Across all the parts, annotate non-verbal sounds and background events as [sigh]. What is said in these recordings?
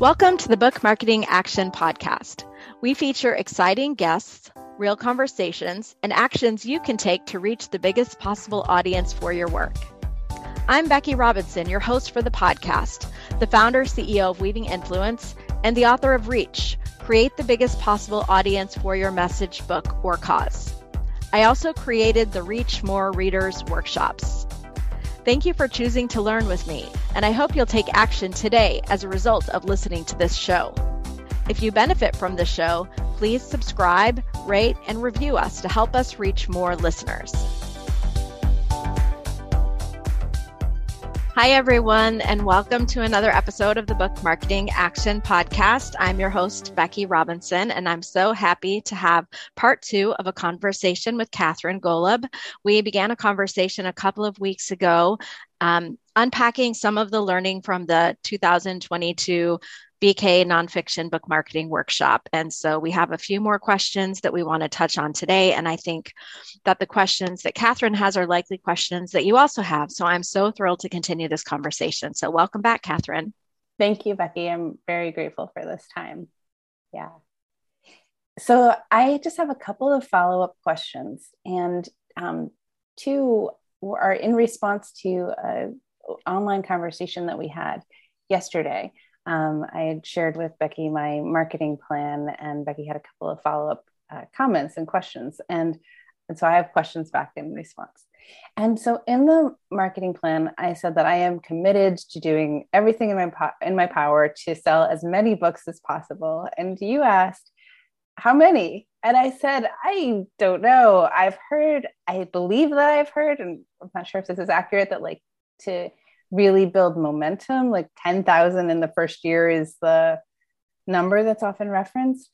Welcome to the Book Marketing Action Podcast. We feature exciting guests, real conversations, and actions you can take to reach the biggest possible audience for your work. I'm Becky Robinson, your host for the podcast, the founder, CEO of Weaving Influence, and the author of Reach Create the Biggest Possible Audience for Your Message, Book, or Cause. I also created the Reach More Readers workshops. Thank you for choosing to learn with me, and I hope you'll take action today as a result of listening to this show. If you benefit from the show, please subscribe, rate, and review us to help us reach more listeners. Hi, everyone, and welcome to another episode of the Book Marketing Action Podcast. I'm your host, Becky Robinson, and I'm so happy to have part two of a conversation with Katherine Golub. We began a conversation a couple of weeks ago, um, unpacking some of the learning from the 2022 BK Nonfiction Book Marketing Workshop. And so we have a few more questions that we want to touch on today. And I think that the questions that Katherine has are likely questions that you also have. So I'm so thrilled to continue this conversation. So welcome back, Katherine. Thank you, Becky. I'm very grateful for this time. Yeah. So I just have a couple of follow up questions, and um, two are in response to an online conversation that we had yesterday um, I had shared with Becky my marketing plan, and Becky had a couple of follow up uh, comments and questions. And, and so I have questions back in response. And so in the marketing plan, I said that I am committed to doing everything in my po- in my power to sell as many books as possible. And you asked, how many? And I said, I don't know. I've heard, I believe that I've heard, and I'm not sure if this is accurate, that like to really build momentum. Like 10,000 in the first year is the number that's often referenced.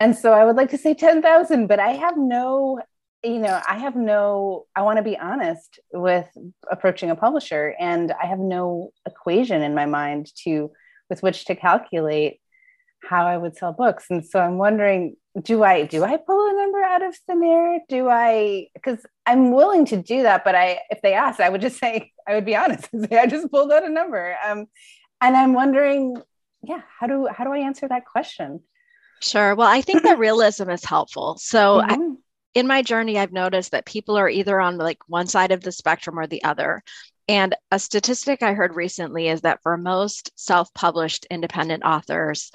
And so I would like to say 10,000, but I have no, you know, I have no, I want to be honest with approaching a publisher and I have no equation in my mind to, with which to calculate how I would sell books. And so I'm wondering, do I do I pull a number out of thin air? Do I because I'm willing to do that, but I if they ask, I would just [laughs] say I would be honest and say I just pulled out a number. Um, and I'm wondering, yeah, how do how do I answer that question? Sure. Well, I think that realism is helpful. So mm-hmm. I, in my journey, I've noticed that people are either on like one side of the spectrum or the other. And a statistic I heard recently is that for most self published independent authors,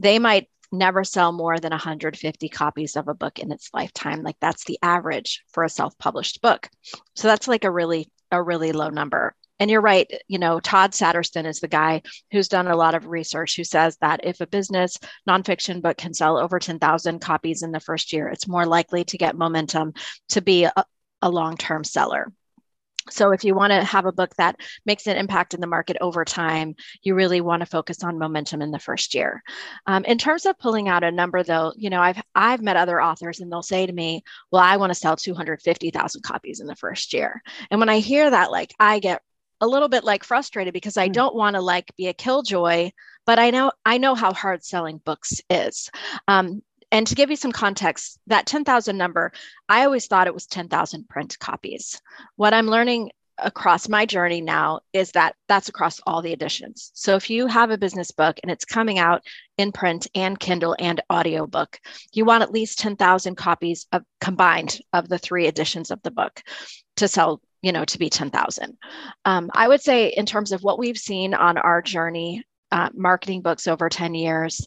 they might never sell more than 150 copies of a book in its lifetime. Like that's the average for a self-published book. So that's like a really a really low number. And you're right you know todd sattersten is the guy who's done a lot of research who says that if a business nonfiction book can sell over 10000 copies in the first year it's more likely to get momentum to be a, a long-term seller so, if you want to have a book that makes an impact in the market over time, you really want to focus on momentum in the first year. Um, in terms of pulling out a number, though, you know, I've I've met other authors and they'll say to me, "Well, I want to sell 250,000 copies in the first year." And when I hear that, like, I get a little bit like frustrated because I hmm. don't want to like be a killjoy, but I know I know how hard selling books is. Um, and to give you some context, that 10,000 number, I always thought it was 10,000 print copies. What I'm learning across my journey now is that that's across all the editions. So if you have a business book and it's coming out in print and Kindle and audiobook, you want at least 10,000 copies of combined of the three editions of the book to sell, you know, to be 10,000. Um, I would say in terms of what we've seen on our journey, uh, marketing books over 10 years,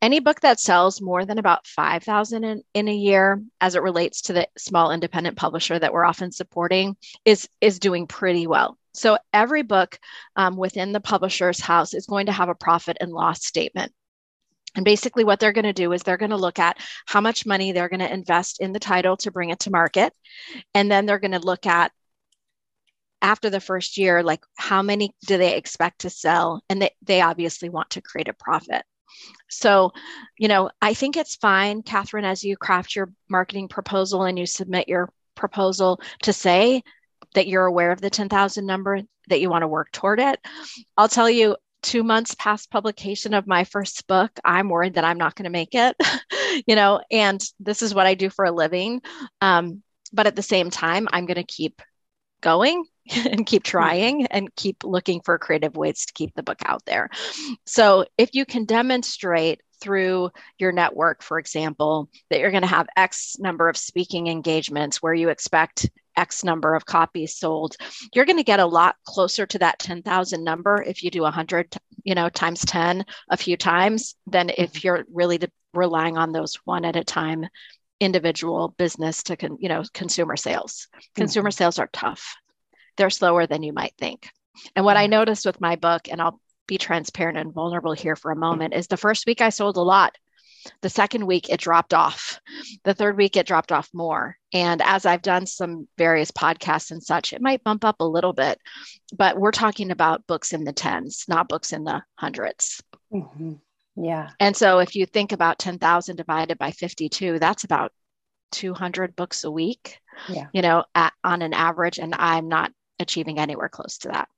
any book that sells more than about 5000 in, in a year as it relates to the small independent publisher that we're often supporting is is doing pretty well so every book um, within the publisher's house is going to have a profit and loss statement and basically, what they're going to do is they're going to look at how much money they're going to invest in the title to bring it to market. And then they're going to look at after the first year, like how many do they expect to sell? And they, they obviously want to create a profit. So, you know, I think it's fine, Katherine, as you craft your marketing proposal and you submit your proposal to say that you're aware of the 10,000 number, that you want to work toward it. I'll tell you, two months past publication of my first book, I'm worried that I'm not going to make it, [laughs] you know, and this is what I do for a living. Um, but at the same time, I'm going to keep going [laughs] and keep hmm. trying and keep looking for creative ways to keep the book out there. So if you can demonstrate through your network, for example, that you're going to have X number of speaking engagements where you expect X number of copies sold, you're going to get a lot closer to that 10,000 number if you do 100, you know, times 10 a few times than if mm-hmm. you're really relying on those one at a time individual business to con, you know consumer sales consumer mm-hmm. sales are tough they're slower than you might think and what i noticed with my book and i'll be transparent and vulnerable here for a moment is the first week I sold a lot. The second week it dropped off. The third week it dropped off more. And as I've done some various podcasts and such, it might bump up a little bit, but we're talking about books in the tens, not books in the 100s mm-hmm. Yeah. And so if you think about 10,000 divided by 52, that's about 200 books a week, yeah. you know, at, on an average. And I'm not achieving anywhere close to that.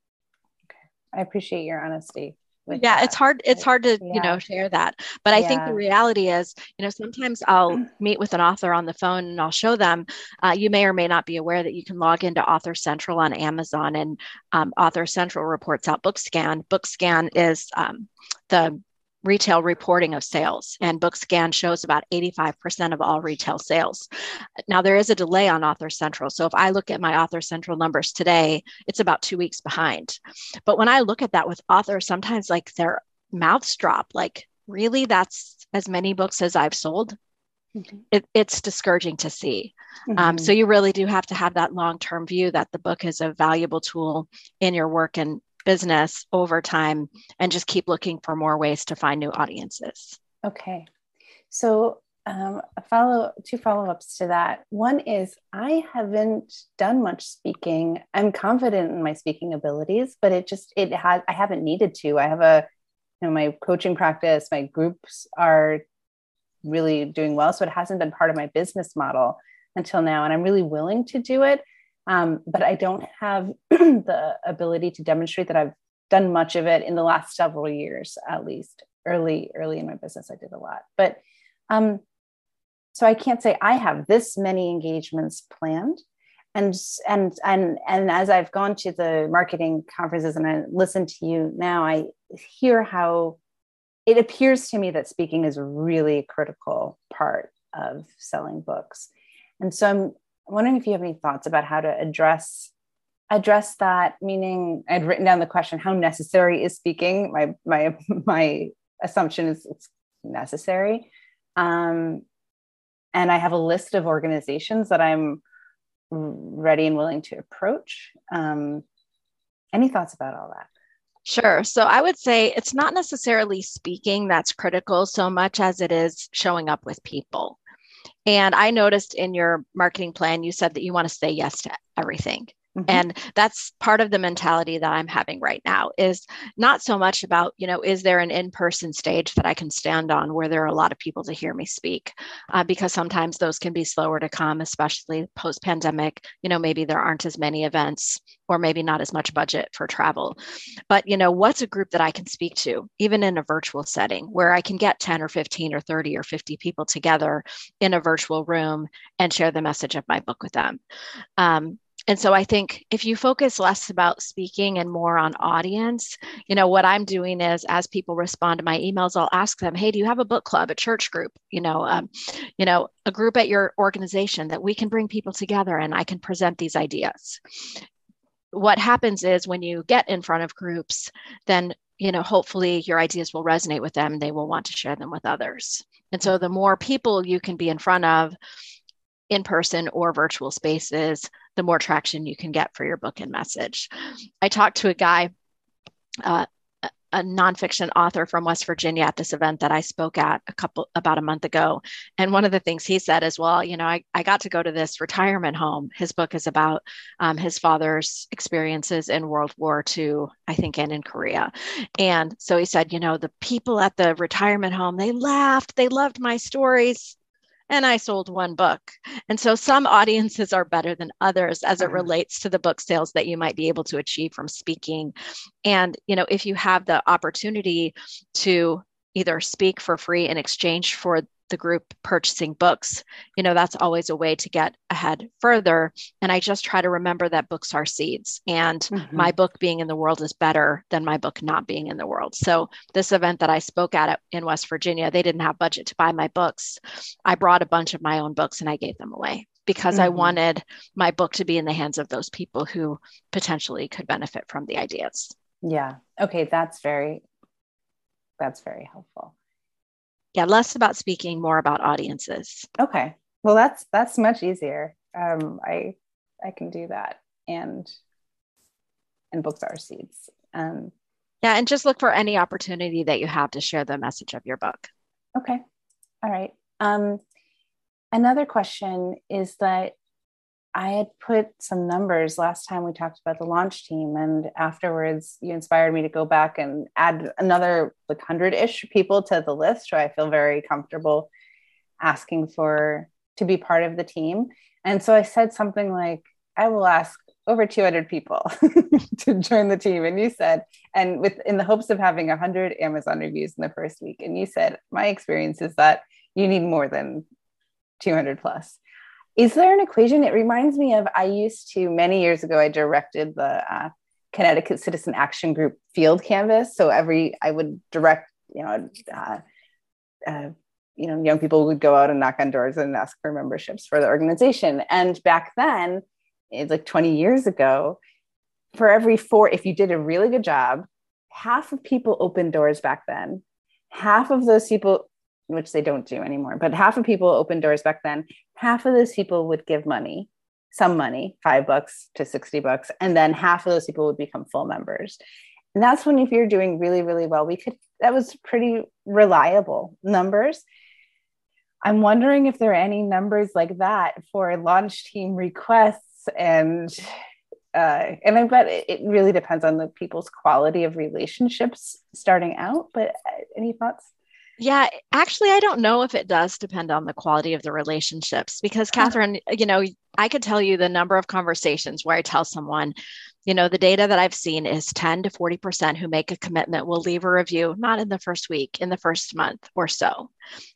Okay. I appreciate your honesty. yeah, that. it's hard. It's hard to yeah. you know share that, but I yeah. think the reality is, you know, sometimes I'll [clears throat] meet with an author on the phone and I'll show them. Uh, you may or may not be aware that you can log into Author Central on Amazon, and um, Author Central reports out BookScan. BookScan is um, the retail reporting of sales, and BookScan shows about 85% of all retail sales. Now, there is a delay on Author Central. So if I look at my Author Central numbers today, it's about two weeks behind. But when I look at that with authors, sometimes like their mouths drop, like, really, that's as many books as I've sold? Mm-hmm. It, it's discouraging to see. Um, mm-hmm. Um, so you really do have to have that long term view that the book is a valuable tool in your work and business over time and just keep looking for more ways to find new audiences. Okay. So, um, follow two follow ups to that. One is I haven't done much speaking. I'm confident in my speaking abilities, but it just it has I haven't needed to. I have a you know my coaching practice, my groups are really doing well, so it hasn't been part of my business model until now, and I'm really willing to do it. Um, but I don't have [clears throat] the ability to demonstrate that I've done much of it in the last several years, at least. Early, early in my business, I did a lot. But um, so I can't say I have this many engagements planned. And and and and as I've gone to the marketing conferences and I listen to you now, I hear how it appears to me that speaking is really a really critical part of selling books. And so I'm I'm wondering if you have any thoughts about how to address address that. Meaning, I'd written down the question: How necessary is speaking? My my [laughs] my assumption is it's necessary, um, and I have a list of organizations that I'm ready and willing to approach. Um, any thoughts about all that? Sure. So I would say it's not necessarily speaking that's critical so much as it is showing up with people. And I noticed in your marketing plan, you said that you want to say yes to everything. Mm-hmm. And that's part of the mentality that I'm having right now is not so much about, you know, is there an in person stage that I can stand on where there are a lot of people to hear me speak? Uh, because sometimes those can be slower to come, especially post pandemic. You know, maybe there aren't as many events or maybe not as much budget for travel. But, you know, what's a group that I can speak to, even in a virtual setting where I can get 10 or 15 or 30 or 50 people together in a virtual room and share the message of my book with them? Um, and so i think if you focus less about speaking and more on audience you know what i'm doing is as people respond to my emails i'll ask them hey do you have a book club a church group? You know um, you know a group at your organization that we can bring people together and i can present these ideas. What happens is when you get in front of groups then you know hopefully your ideas will resonate with them they will want to share them with others. And so the more people you can be in front of in person or virtual spaces, the more traction you can get for your book and message. I talked to a guy, uh, a nonfiction author from West Virginia at this event that I spoke at a couple about a month ago. And one of the things he said is, well, you know, I, I got to go to this retirement home. His book is about um, his father's experiences in World War II, I think, and in Korea. And so he said, you know, the people at the retirement home, they laughed, they loved my stories and I sold one book. And so some audiences are better than others as it uh-huh. relates to the book sales that you might be able to achieve from speaking. And, you know, if you have the opportunity to either speak for free in exchange for the group purchasing books, you know, that's always a way to get ahead further. And I just try to remember that books are seeds and mm-hmm. my book being in the world is better than my book not being in the world. So this event that I spoke at in West Virginia, they didn't have budget to buy my books. I brought a bunch of my own books and I gave them away because mm-hmm. I wanted my book to be in the hands of those people who potentially could benefit from the ideas. Yeah. Okay, that's very that's very helpful yeah less about speaking more about audiences. Okay. Well that's that's much easier. Um i i can do that and and books are seeds um yeah and just look for any opportunity that you have to share the message of your book. Okay. All right. Um another question is that I had put some numbers last time we talked about the launch team, and afterwards, you inspired me to go back and add another like hundred ish people to the list. So I feel very comfortable asking for to be part of the team. And so I said something like, I will ask over 200 people [laughs] to join the team. And you said, and with in the hopes of having 100 Amazon reviews in the first week. And you said, my experience is that you need more than 200 plus. Is there an equation? It reminds me of I used to many years ago. I directed the uh, Connecticut Citizen Action Group field canvas. So every I would direct, you know, uh, uh, you know, young people would go out and knock on doors and ask for memberships for the organization. And back then, it's like 20 years ago, for every four, if you did a really good job, half of people opened doors back then. Half of those people which they don't do anymore, but half of people opened doors back then. Half of those people would give money, some money, five bucks to 60 bucks, and then half of those people would become full members. And that's when, if you're doing really, really well, we could, that was pretty reliable numbers. I'm wondering if there are any numbers like that for launch team requests and uh, and I bet it really depends on the people's quality of relationships starting out. But uh, any thoughts? Yeah, actually, I don't know if it does depend on the quality of the relationships because, Katherine, you know, I could tell you the number of conversations where I tell someone, you know, the data that I've seen is 10 to 40% who make a commitment will leave a review, not in the first week, in the first month or so,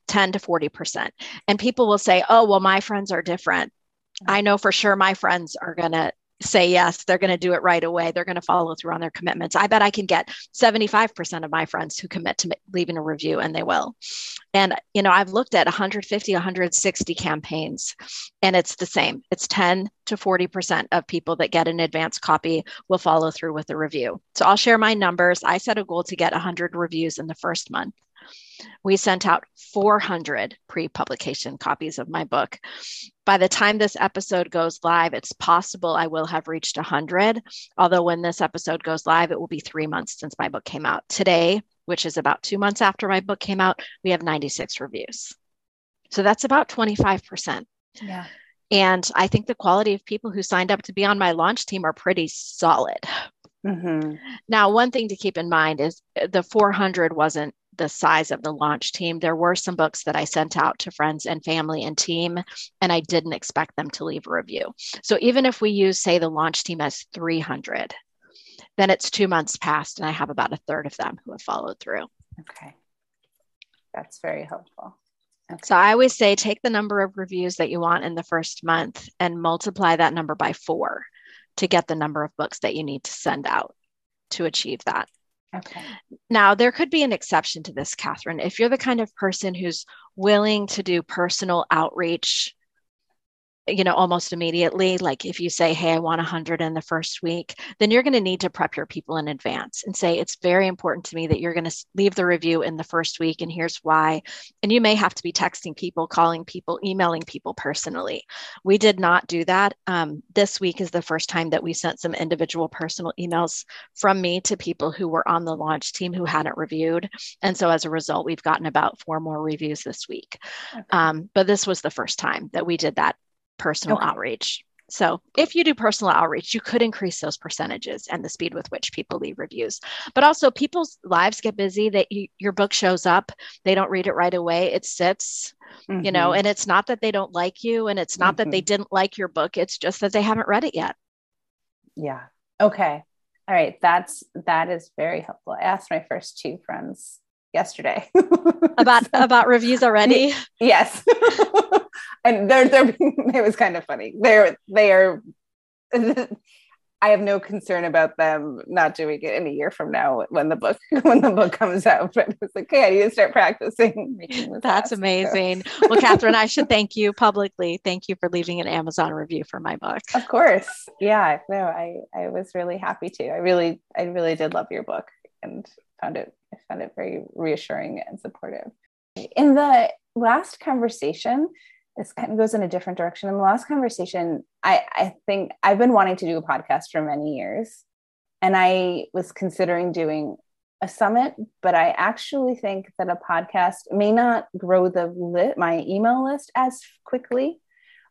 10 to 40%. And people will say, oh, well, my friends are different. I know for sure my friends are going to say yes, they're going to do it right away. They're going to follow through on their commitments. I bet I can get 75% of my friends who commit to leaving a review and they will. And you know, I've looked at 150, 160 campaigns and it's the same. It's 10 to 40% of people that get an advance copy will follow through with a review. So I'll share my numbers. I set a goal to get 100 reviews in the first month. We sent out 400 pre publication copies of my book. By the time this episode goes live, it's possible I will have reached 100. Although, when this episode goes live, it will be three months since my book came out. Today, which is about two months after my book came out, we have 96 reviews. So that's about 25%. Yeah. And I think the quality of people who signed up to be on my launch team are pretty solid. Mm-hmm. Now, one thing to keep in mind is the 400 wasn't the size of the launch team. There were some books that I sent out to friends and family and team, and I didn't expect them to leave a review. So even if we use, say, the launch team as 300, then it's two months past, and I have about a third of them who have followed through. Okay. That's very helpful. Okay. So I always say take the number of reviews that you want in the first month and multiply that number by four to get the number of books that you need to send out to achieve that. Okay. Now, there could be an exception to this, Katherine. If you're the kind of person who's willing to do personal outreach you know almost immediately like if you say hey i want 100 in the first week then you're going to need to prep your people in advance and say it's very important to me that you're going to leave the review in the first week and here's why and you may have to be texting people calling people emailing people personally. We did not do that. Um, this week is the first time that we sent some individual personal emails from me to people who were on the launch team who hadn't reviewed and so as a result we've gotten about four more reviews this week. Okay. um, but this was the first time that we did that personal okay. outreach. So, if you do personal outreach, you could increase those percentages and the speed with which people leave reviews. But also, people's lives get busy. That you, your book shows up, they don't read it right away. It sits, mm-hmm. you know, mm-hmm. and it's not that they don't like you, and it's not mm-hmm. that they mm-hmm. didn't like your book. It's just that they haven't read it yet. Yeah. Okay. All right. That's that is very helpful. I asked my first two friends yesterday. [laughs] about about reviews already. [laughs] Yes, [laughs] and they're they're [laughs] it was kind of funny. They're they are. [laughs] I have no concern about them not doing it in a year from now when the book [laughs] when the book comes out. But it's like, okay, I need to start practicing. That's amazing. So. well, Katherine, I should thank you publicly. Thank you for leaving an Amazon review for my book. Of course, yeah. No, I I was really happy to. I really I really did love your book and found it I found it very reassuring and supportive. In the last conversation, this kind of goes in a different direction. In the last conversation, I, I think I've been wanting to do a podcast for many years. And I was considering doing a summit, but I actually think that a podcast may not grow the lit, my email list as quickly,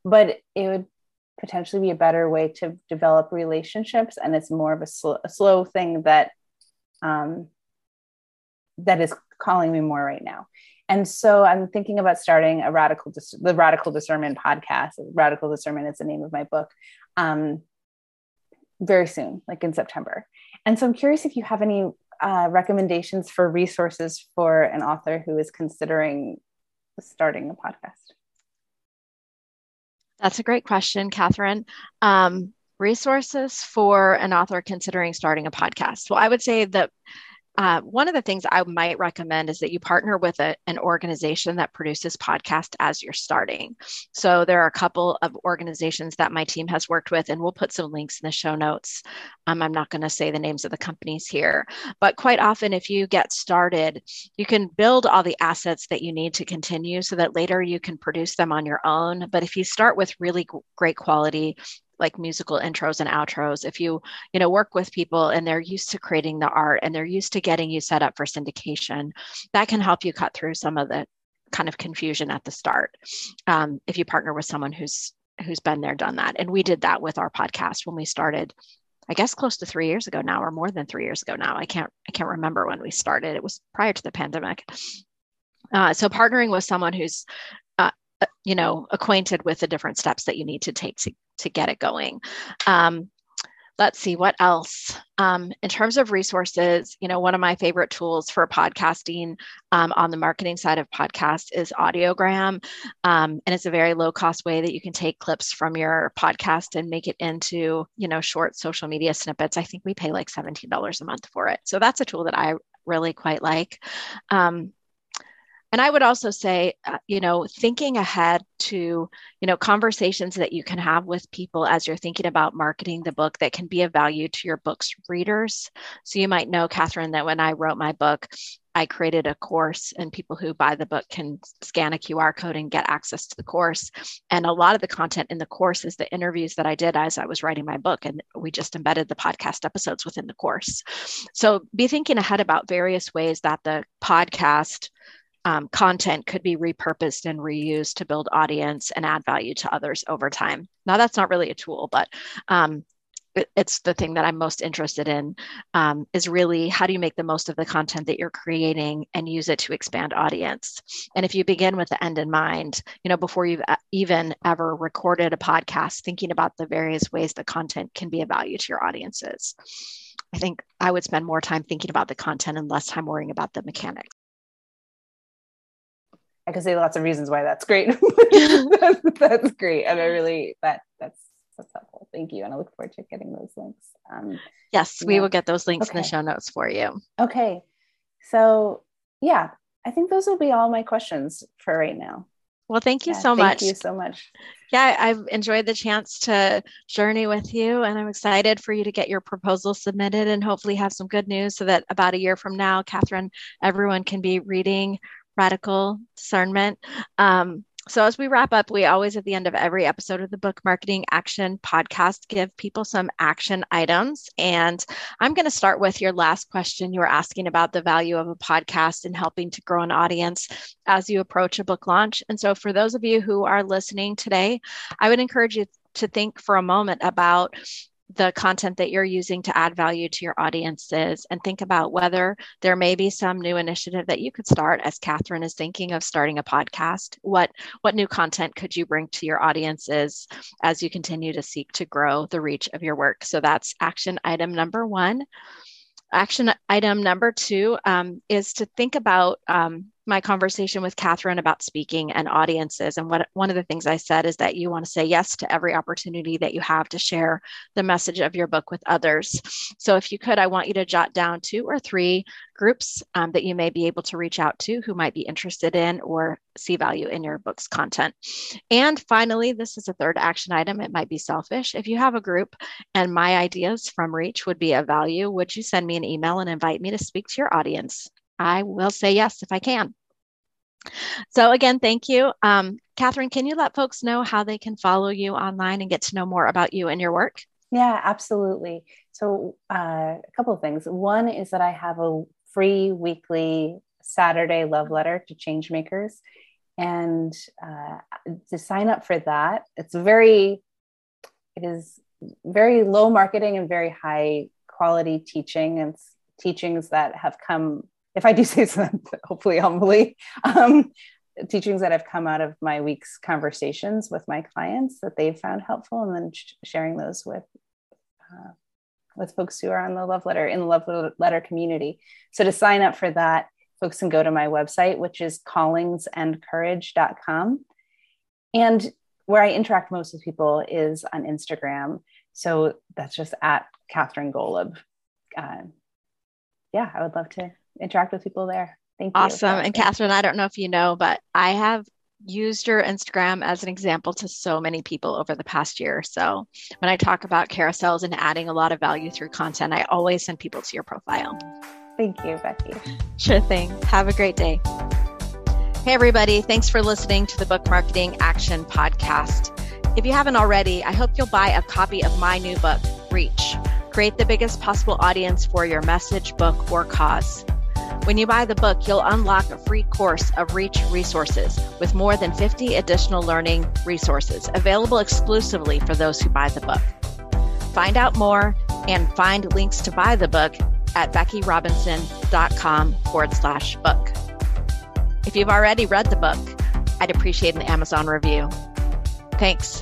but it would potentially be a better way to develop relationships. And it's more of a, sl- a slow thing that um, that is calling me more right now. And so I'm thinking about starting a radical, dis- the Radical Discernment podcast. Radical Discernment is the name of my book. Um, very soon, like in September. And so I'm curious if you have any uh, recommendations for resources for an author who is considering starting a podcast. That's a great question, Katherine. Um, resources for an author considering starting a podcast. Well, I would say that uh, one of the things I might recommend is that you partner with a, an organization that produces podcasts as you're starting. So there are a couple of organizations that my team has worked with, and we'll put some links in the show notes. Um, I'm not going to say the names of the companies here, but quite often, if you get started, you can build all the assets that you need to continue so that later you can produce them on your own. But if you start with really great quality like musical intros and outros if you you know work with people and they're used to creating the art and they're used to getting you set up for syndication that can help you cut through some of the kind of confusion at the start um, if you partner with someone who's who's been there done that. And we did that with our podcast when we started i guess close to three years ago now or more than three years ago now. I can't i can't remember when we started. It was prior to the pandemic. Uh, so partnering with someone who's uh, you know acquainted with the different steps that you need to take to to get it going. Um, let's see what else? Um, in terms of resources you know one of my favorite tools for podcasting um, on the marketing side of podcasts is audiogram. Um, and it's a very low cost way that you can take clips from your podcast and make it into you know short social media snippets. I think we pay like $17 a month for it. So that's a tool that i really quite like. Um, and i would also say uh, you know thinking ahead to you know conversations that you can have with people as you're thinking about marketing the book that can be of value to your book's readers so you might know katherine that when i wrote my book I created a course, and people who buy the book can scan a QR code and get access to the course. And a lot of the content in the course is the interviews that I did as I was writing my book, and we just embedded the podcast episodes within the course. So be thinking ahead about various ways that the podcast um, content could be repurposed and reused to build audience and add value to others over time. Now, that's not really a tool, but um, it, it's the thing that I'm most interested in um, is really how do you make the most of the content that you're creating and use it to expand audience. And if you begin with the end in mind, you know, before you've uh, even ever recorded a podcast, thinking about the various ways the content can be of value to your audiences. I think I would spend more time thinking about the content and less time worrying about the mechanics. I could say lots of reasons why that's great. that's, [laughs] [laughs] that's, great, and I really that that's that's helpful. Thank you, and I look forward to getting those links. Um, yes, we will get those links okay. in the show notes for you. Okay, so yeah, I think those will be all my questions for right now. Well, thank you yeah, so much. Thank you so much. Yeah, I've enjoyed the chance to journey with you, and I'm excited for you to get your proposal submitted and hopefully have some good news so that about a year from now, Katherine, everyone can be reading radical discernment. Um, so, as we wrap up, we always at the end of every episode of the Book Marketing Action podcast give people some action items. And I'm going to start with your last question. You were asking about the value of a podcast and helping to grow an audience as you approach a book launch. And so, for those of you who are listening today, I would encourage you to think for a moment about the content that you're using to add value to your audiences and think about whether there may be some new initiative that you could start as katherine is thinking of starting a podcast. What what new content could you bring to your audiences as you continue to seek to grow the reach of your work? So that's action item number one. Action item number two um, is to think about um, my conversation with Katherine about speaking and audiences. And what one of the things I said is that you want to say yes to every opportunity that you have to share the message of your book with others. So if you could, I want you to jot down two or three groups um, that you may be able to reach out to who might be interested in or see value in your book's content. And finally, this is a third action item. It might be selfish. If you have a group and my ideas from Reach would be of value, would you send me an email and invite me to speak to your audience? I will say yes if I can. So, again, thank you. Um, Katherine, can you let folks know how they can follow you online and get to know more about you and your work? Yeah, absolutely. So, uh, a couple of things. One is that I have a free weekly Saturday love letter to changemakers. And uh, to sign up for that, it's very, it is very low marketing and very high quality teaching and teachings that have come if I do [laughs] say so, hopefully humbly, um, teachings that have come out of my week's conversations with my clients that they've found helpful, and then sh- sharing those with uh, with folks who are on the love letter in the love letter community. So to sign up for that, folks can go to my website, which is callingsandcourage.com. And where I interact most with people is on Instagram. So that's just at Katherine Golub. Uh, yeah, I would love to interact with people there. Thank you. Awesome. And Katherine, I don't know if you know, but I have used your Instagram as an example to so many people over the past year. So when I talk about carousels and adding a lot of value through content, I always send people to your profile. Thank you, Becky. Sure thing. Have a great day. Hey, everybody. Thanks for listening to the Book Marketing Action Podcast. If you haven't already, I hope you'll buy a copy of my new book, Reach Create the biggest possible audience for your message, book, or cause. When you buy the book, you'll unlock a free course of Reach resources with more than 50 additional learning resources available exclusively for those who buy the book. Find out more and find links to buy the book at beckyrobinson.com forward slash book. If you've already read the book, I'd appreciate an Amazon review. Thanks.